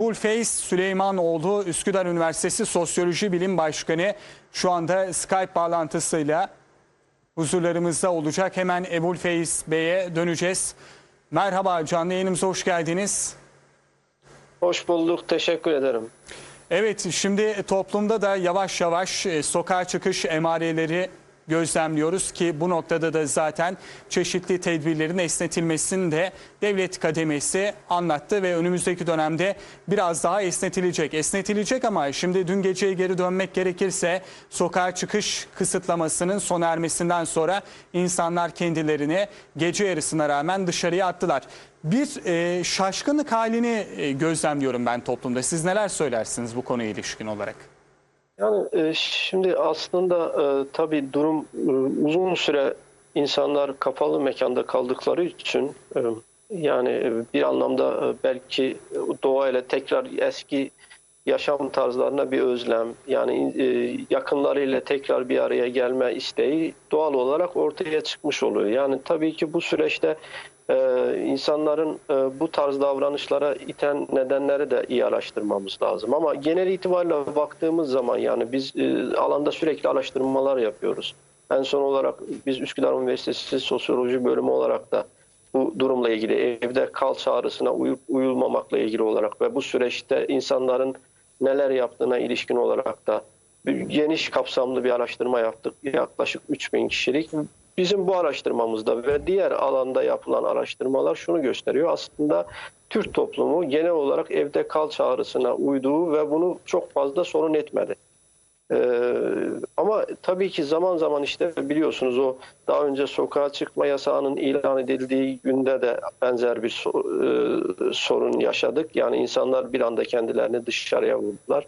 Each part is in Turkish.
Ulfeys Süleymanoğlu Üsküdar Üniversitesi Sosyoloji Bilim Başkanı şu anda Skype bağlantısıyla huzurlarımızda olacak. Hemen Ebul Feyz Bey'e döneceğiz. Merhaba canlı yayınımıza hoş geldiniz. Hoş bulduk. Teşekkür ederim. Evet şimdi toplumda da yavaş yavaş e, sokağa çıkış emareleri gözlemliyoruz ki bu noktada da zaten çeşitli tedbirlerin esnetilmesini de devlet kademesi anlattı ve önümüzdeki dönemde biraz daha esnetilecek. Esnetilecek ama şimdi dün geceye geri dönmek gerekirse sokağa çıkış kısıtlamasının sona ermesinden sonra insanlar kendilerini gece yarısına rağmen dışarıya attılar. Bir e, şaşkınlık halini e, gözlemliyorum ben toplumda. Siz neler söylersiniz bu konuya ilişkin olarak? Yani e, şimdi aslında e, tabii durum e, uzun süre insanlar kapalı mekanda kaldıkları için e, yani e, bir anlamda e, belki doğayla tekrar eski yaşam tarzlarına bir özlem yani e, yakınlarıyla tekrar bir araya gelme isteği doğal olarak ortaya çıkmış oluyor. Yani tabii ki bu süreçte e, insanların e, bu tarz davranışlara iten nedenleri de iyi araştırmamız lazım. Ama genel itibariyle baktığımız zaman yani biz e, alanda sürekli araştırmalar yapıyoruz. En son olarak biz Üsküdar Üniversitesi Sosyoloji Bölümü olarak da bu durumla ilgili evde kal çağrısına uyup uyulmamakla ilgili olarak ve bu süreçte insanların neler yaptığına ilişkin olarak da geniş kapsamlı bir araştırma yaptık. Yaklaşık 3000 kişilik. Bizim bu araştırmamızda ve diğer alanda yapılan araştırmalar şunu gösteriyor. Aslında Türk toplumu genel olarak evde kal çağrısına uyduğu ve bunu çok fazla sorun etmedi. Ee, ama tabii ki zaman zaman işte biliyorsunuz o daha önce sokağa çıkma yasağının ilan edildiği günde de benzer bir e, sorun yaşadık. Yani insanlar bir anda kendilerini dışarıya vurdular.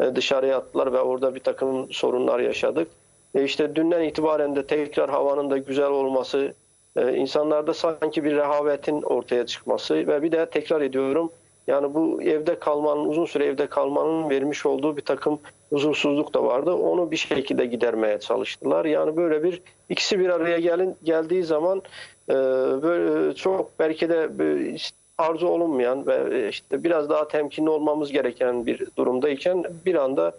E, dışarıya attılar ve orada bir takım sorunlar yaşadık. E işte dünden itibaren de tekrar havanın da güzel olması, e, insanlarda sanki bir rehavetin ortaya çıkması ve bir de tekrar ediyorum yani bu evde kalmanın, uzun süre evde kalmanın vermiş olduğu bir takım huzursuzluk da vardı. Onu bir şekilde gidermeye çalıştılar. Yani böyle bir ikisi bir araya gelin geldiği zaman e, böyle çok belki de e, arzu olunmayan ve işte biraz daha temkinli olmamız gereken bir durumdayken bir anda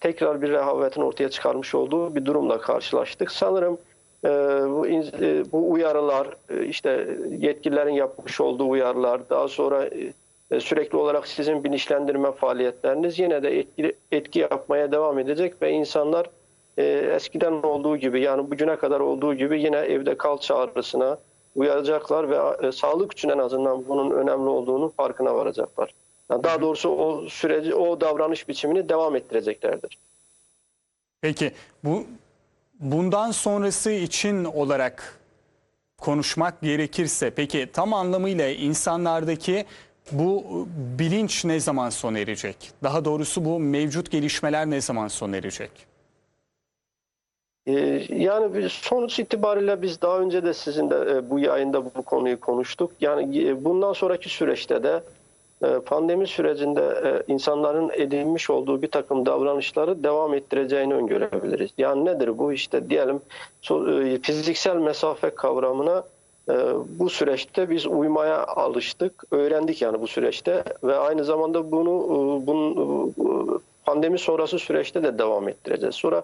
tekrar bir rehavetin ortaya çıkarmış olduğu bir durumla karşılaştık. Sanırım e, bu, e, bu uyarılar, e, işte yetkililerin yapmış olduğu uyarılar, daha sonra e, sürekli olarak sizin bilinçlendirme faaliyetleriniz yine de etki, etki yapmaya devam edecek ve insanlar e, eskiden olduğu gibi yani bugüne kadar olduğu gibi yine evde kal çağrısına uyaracaklar ve e, sağlık için en azından bunun önemli olduğunu farkına varacaklar. Daha doğrusu o süreci, o davranış biçimini devam ettireceklerdir. Peki bu bundan sonrası için olarak konuşmak gerekirse peki tam anlamıyla insanlardaki bu bilinç ne zaman sona erecek? Daha doğrusu bu mevcut gelişmeler ne zaman sona erecek? Ee, yani sonuç itibariyle biz daha önce de sizin de e, bu yayında bu konuyu konuştuk. Yani e, bundan sonraki süreçte de pandemi sürecinde insanların edinmiş olduğu bir takım davranışları devam ettireceğini öngörebiliriz. Yani nedir bu? İşte diyelim fiziksel mesafe kavramına bu süreçte biz uymaya alıştık, öğrendik yani bu süreçte ve aynı zamanda bunu bunun pandemi sonrası süreçte de devam ettireceğiz. Sonra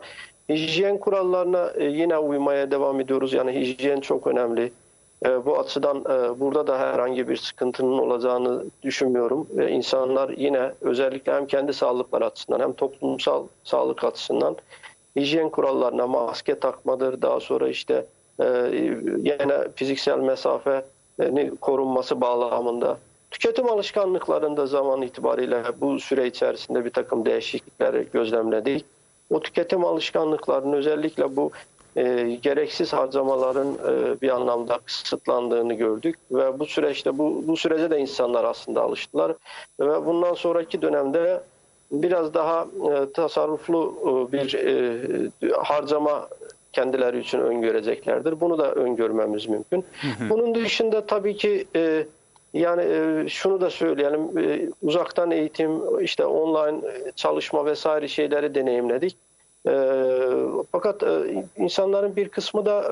hijyen kurallarına yine uymaya devam ediyoruz. Yani hijyen çok önemli. Bu açıdan burada da herhangi bir sıkıntının olacağını düşünmüyorum. Ve insanlar yine özellikle hem kendi sağlıkları açısından hem toplumsal sağlık açısından hijyen kurallarına maske takmadır. Daha sonra işte yine fiziksel mesafe korunması bağlamında Tüketim alışkanlıklarında zaman itibariyle bu süre içerisinde bir takım değişiklikler gözlemledik. O tüketim alışkanlıklarının özellikle bu e, gereksiz harcamaların e, bir anlamda kısıtlandığını gördük ve bu süreçte bu, bu sürece de insanlar aslında alıştılar ve bundan sonraki dönemde biraz daha e, tasarruflu e, bir e, harcama kendileri için öngöreceklerdir. Bunu da öngörmemiz mümkün. Bunun dışında tabii ki e, yani e, şunu da söyleyelim, e, uzaktan eğitim, işte online çalışma vesaire şeyleri deneyimledik. E, fakat insanların bir kısmı da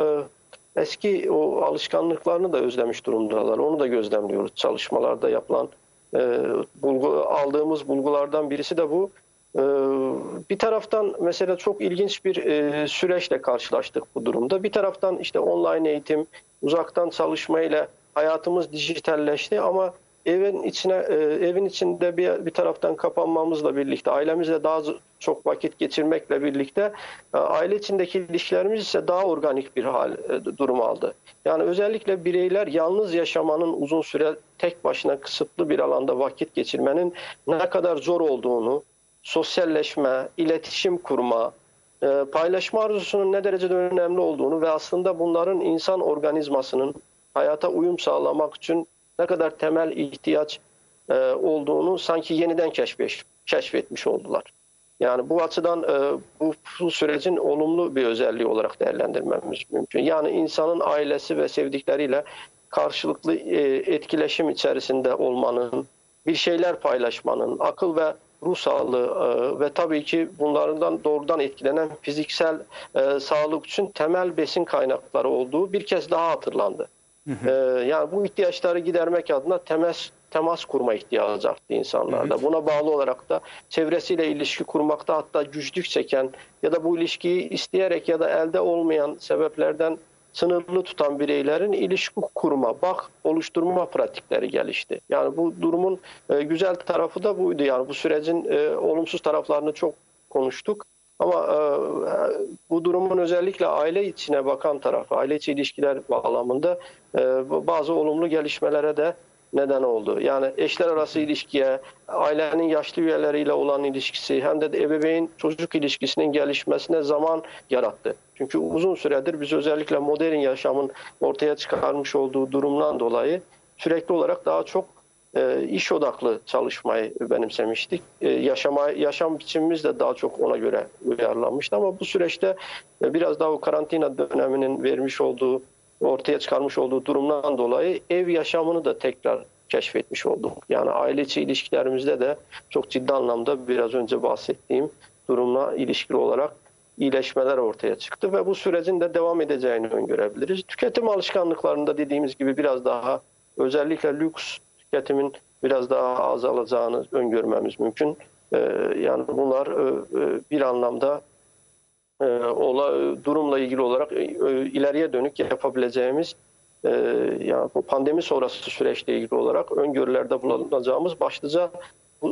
eski o alışkanlıklarını da özlemiş durumdalar. Onu da gözlemliyoruz çalışmalarda yapılan e, bulgu, aldığımız bulgulardan birisi de bu. E, bir taraftan mesela çok ilginç bir e, süreçle karşılaştık bu durumda. Bir taraftan işte online eğitim, uzaktan çalışmayla hayatımız dijitalleşti ama evin içine e, evin içinde bir bir taraftan kapanmamızla birlikte ailemizle daha çok vakit geçirmekle birlikte e, aile içindeki ilişkilerimiz ise daha organik bir hal e, durum aldı. Yani özellikle bireyler yalnız yaşamanın uzun süre tek başına kısıtlı bir alanda vakit geçirmenin ne kadar zor olduğunu, sosyalleşme, iletişim kurma, paylaşma arzusunun ne derecede önemli olduğunu ve aslında bunların insan organizmasının hayata uyum sağlamak için ne kadar temel ihtiyaç e, olduğunu sanki yeniden keşfetmiş, keşfetmiş oldular. Yani bu açıdan e, bu, bu sürecin olumlu bir özelliği olarak değerlendirmemiz mümkün. Yani insanın ailesi ve sevdikleriyle karşılıklı e, etkileşim içerisinde olmanın, bir şeyler paylaşmanın, akıl ve ruh sağlığı e, ve tabii ki bunlardan doğrudan etkilenen fiziksel e, sağlık için temel besin kaynakları olduğu bir kez daha hatırlandı. E, yani bu ihtiyaçları gidermek adına temas temas kurma ihtiyacı arttı insanlarda. Buna bağlı olarak da çevresiyle ilişki kurmakta hatta güçlük çeken ya da bu ilişkiyi isteyerek ya da elde olmayan sebeplerden sınırlı tutan bireylerin ilişki kurma, bak oluşturma pratikleri gelişti. Yani bu durumun e, güzel tarafı da buydu. Yani bu sürecin e, olumsuz taraflarını çok konuştuk. Ama e, bu durumun özellikle aile içine bakan tarafı, aile içi ilişkiler bağlamında e, bazı olumlu gelişmelere de neden oldu. Yani eşler arası ilişkiye, ailenin yaşlı üyeleriyle olan ilişkisi hem de ebeveyn çocuk ilişkisinin gelişmesine zaman yarattı. Çünkü uzun süredir biz özellikle modern yaşamın ortaya çıkarmış olduğu durumdan dolayı sürekli olarak daha çok e, iş odaklı çalışmayı benimsemiştik. E, yaşama, yaşam biçimimiz de daha çok ona göre uyarlanmıştı ama bu süreçte e, biraz daha o karantina döneminin vermiş olduğu ortaya çıkarmış olduğu durumdan dolayı ev yaşamını da tekrar keşfetmiş olduk. Yani aile içi ilişkilerimizde de çok ciddi anlamda biraz önce bahsettiğim durumla ilişkili olarak iyileşmeler ortaya çıktı ve bu sürecin de devam edeceğini öngörebiliriz. Tüketim alışkanlıklarında dediğimiz gibi biraz daha özellikle lüks tüketimin biraz daha azalacağını öngörmemiz mümkün. Ee, yani bunlar e, e, bir anlamda e, ola, durumla ilgili olarak e, ileriye dönük yapabileceğimiz e, yani bu pandemi sonrası süreçle ilgili olarak öngörülerde bulunacağımız başlıca e,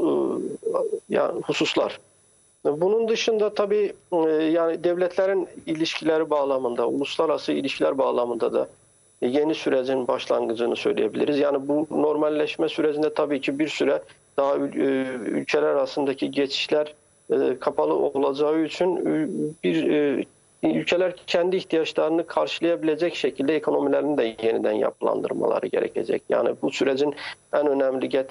yani hususlar. Bunun dışında tabii e, yani devletlerin ilişkileri bağlamında, uluslararası ilişkiler bağlamında da yeni sürecin başlangıcını söyleyebiliriz. Yani bu normalleşme sürecinde tabii ki bir süre daha e, ülkeler arasındaki geçişler e, kapalı olacağı için bir e, ülkeler kendi ihtiyaçlarını karşılayabilecek şekilde ekonomilerini de yeniden yapılandırmaları gerekecek. Yani bu sürecin en önemli get,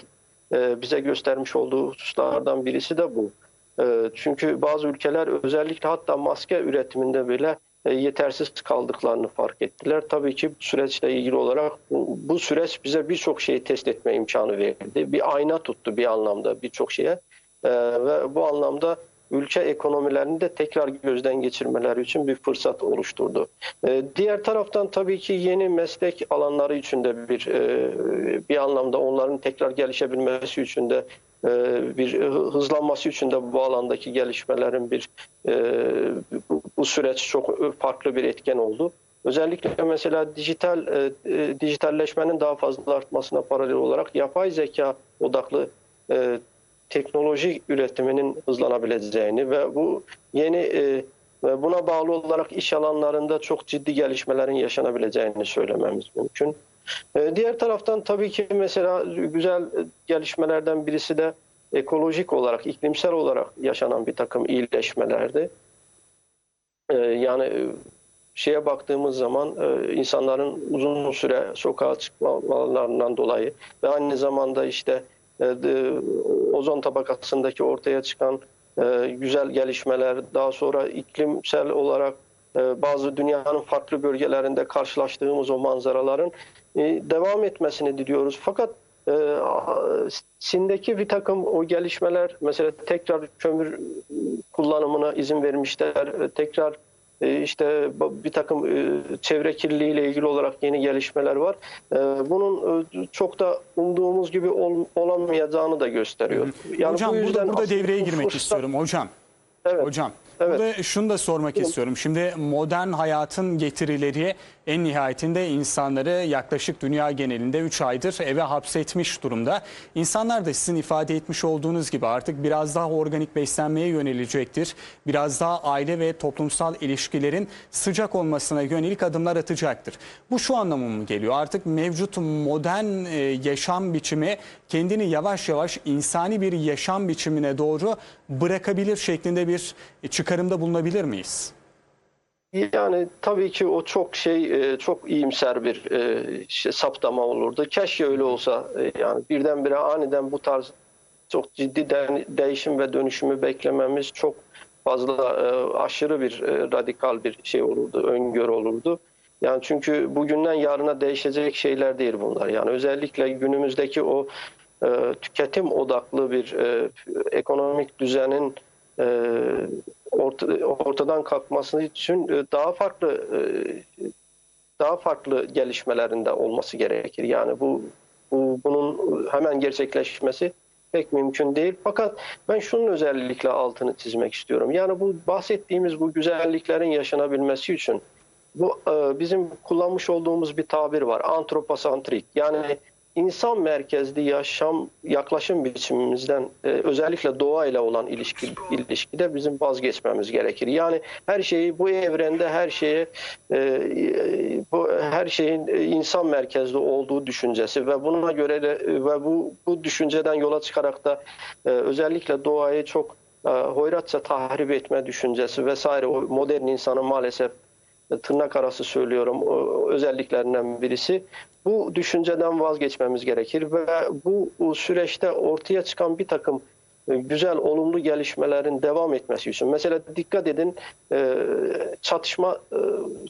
e, bize göstermiş olduğu hususlardan birisi de bu. E, Çünkü bazı ülkeler özellikle hatta maske üretiminde bile e, yetersiz kaldıklarını fark ettiler. Tabii ki süreçle ilgili olarak bu, süreç bize birçok şeyi test etme imkanı verdi. Bir ayna tuttu bir anlamda birçok şeye E, ve bu anlamda ülke ekonomilerini de tekrar gözden geçirmeleri için bir fırsat oluşturdu. E, diğer taraftan tabii ki yeni meslek alanları için de bir e, bir anlamda onların tekrar gelişebilmesi için de e, bir hızlanması için de bu alandaki gelişmelerin bir e, bu, süreç çok farklı bir etken oldu. Özellikle mesela dijital e, e, dijitalleşmenin daha fazla artmasına paralel olarak yapay zeka odaklı e, teknoloji üretiminin hızlanabileceğini ve bu yeni e, ve buna bağlı olarak iş alanlarında çok ciddi gelişmelerin yaşanabileceğini söylememiz mümkün. E, Diğer taraftan tabii ki mesela güzel gelişmelerden birisi de ekolojik olarak, iklimsel olarak yaşanan bir takım iyileşmelerdi. E, Yani şeye baktığımız zaman e, insanların uzun süre sokağa çıkmalarından dolayı ve aynı zamanda işte e, de- ozon tabakasındaki ortaya çıkan e, güzel gelişmeler, daha sonra iklimsel olarak e, bazı dünyanın farklı bölgelerinde karşılaştığımız o manzaraların e, devam etmesini diliyoruz. Fakat e, Çin'deki bir takım o gelişmeler mesela tekrar kömür kullanımına izin vermişler, e, tekrar e, işte bir takım e, çevre kirliliği ile ilgili olarak yeni gelişmeler var. E, Bunun e, çok da umduğumuz gibi ol- olamayacağını da gösteriyor. Yani hocam bu burada, yüzden burada devreye girmek fırsat- istiyorum hocam. Evet. Hocam Evet. burada şunu da sormak istiyorum. Şimdi modern hayatın getirileri en nihayetinde insanları yaklaşık dünya genelinde 3 aydır eve hapsetmiş durumda. İnsanlar da sizin ifade etmiş olduğunuz gibi artık biraz daha organik beslenmeye yönelecektir. Biraz daha aile ve toplumsal ilişkilerin sıcak olmasına yönelik adımlar atacaktır. Bu şu anlamı mı geliyor? Artık mevcut modern e, yaşam biçimi kendini yavaş yavaş insani bir yaşam biçimine doğru bırakabilir şeklinde bir çıkarımda bulunabilir miyiz? Yani tabii ki o çok şey e, çok iyimser bir e, şey, saptama olurdu. Keşke öyle olsa e, yani birdenbire aniden bu tarz çok ciddi de- değişim ve dönüşümü beklememiz çok fazla aşırı bir radikal bir şey olurdu, öngörü olurdu. Yani çünkü bugünden yarına değişecek şeyler değil bunlar. Yani özellikle günümüzdeki o tüketim odaklı bir ekonomik düzenin orta- ortadan kalkması için e, daha farklı e, daha farklı gelişmelerinde olması gerekir. Yani bu, bu bunun hemen gerçekleşmesi pek mümkün değil. Fakat ben şunun özellikle altını çizmek istiyorum. Yani bu bahsettiğimiz bu güzelliklerin yaşanabilmesi için bu e, bizim kullanmış olduğumuz bir tabir var. Antroposantrik. Yani insan merkezli yaşam yaklaşım biçimimizden e, özellikle doğayla olan ilişki ilişkide bizim vazgeçmemiz gerekir. Yani her şeyi bu evrende her şeye e, bu her şeyin e, insan merkezli olduğu düşüncesi ve buna göre de e, ve bu bu düşünceden yola çıkarak da e, özellikle doğayı çok e, hoyratça tahrip etme düşüncesi vesaire o modern insanın maalesef tırnak arası söylüyorum özelliklerinden birisi. Bu düşünceden vazgeçmemiz gerekir ve bu, süreçte ortaya çıkan bir takım e, güzel, olumlu gelişmelerin devam etmesi için. Mesela dikkat edin e, çatışma e,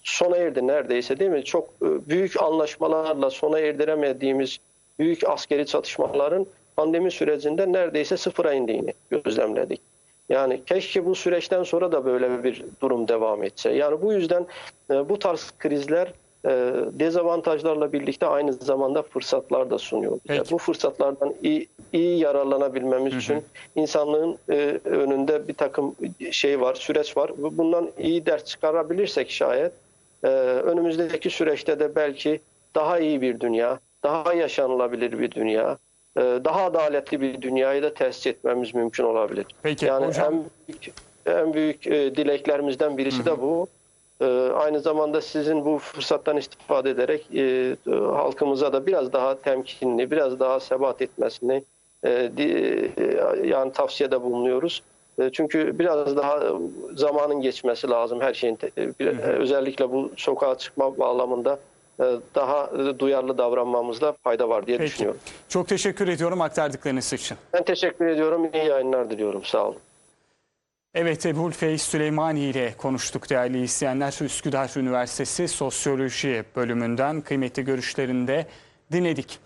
sona erdi neredeyse değil mi? Çok e, büyük anlaşmalarla sona erdiremediğimiz büyük askeri çatışmaların pandemi sürecinde neredeyse sıfıra indiğini gözlemledik. Yani keşke bu süreçten sonra da böyle bir durum devam etse. Yani bu yüzden e, bu tarz krizler e, dezavantajlarla birlikte aynı zamanda fırsatlar da sunuyor. Peki. Bu fırsatlardan iyi, iyi yararlanabilmemiz için insanlığın e, önünde bir takım şey var, süreç var. Bundan iyi ders çıkarabilirsek şayet e, önümüzdeki süreçte de belki daha iyi bir dünya, daha yaşanılabilir bir dünya, daha adaletli bir dünyayı da tesis etmemiz mümkün olabilir. Peki, yani hocam. en büyük, en büyük e, dileklerimizden birisi de bu. E, aynı zamanda sizin bu fırsattan istifade ederek e, e, halkımıza da biraz daha temkinli, biraz daha sebat etmesini e, e, yani tavsiyede bulunuyoruz. E, Çünkü biraz daha zamanın geçmesi lazım her şeyin. e, Özellikle bu sokağa çıkma bağlamında e, daha e, duyarlı davranmamızda fayda var diye Peki. düşünüyorum. Çok teşekkür ediyorum aktardıklarınız için. Ben teşekkür ediyorum. İyi yayınlar diliyorum. Sağ olun. Evet Ebul Feyz Süleymani ile konuştuk değerli izleyenler. Üsküdar Üniversitesi Sosyoloji bölümünden kıymetli görüşlerinde dinledik.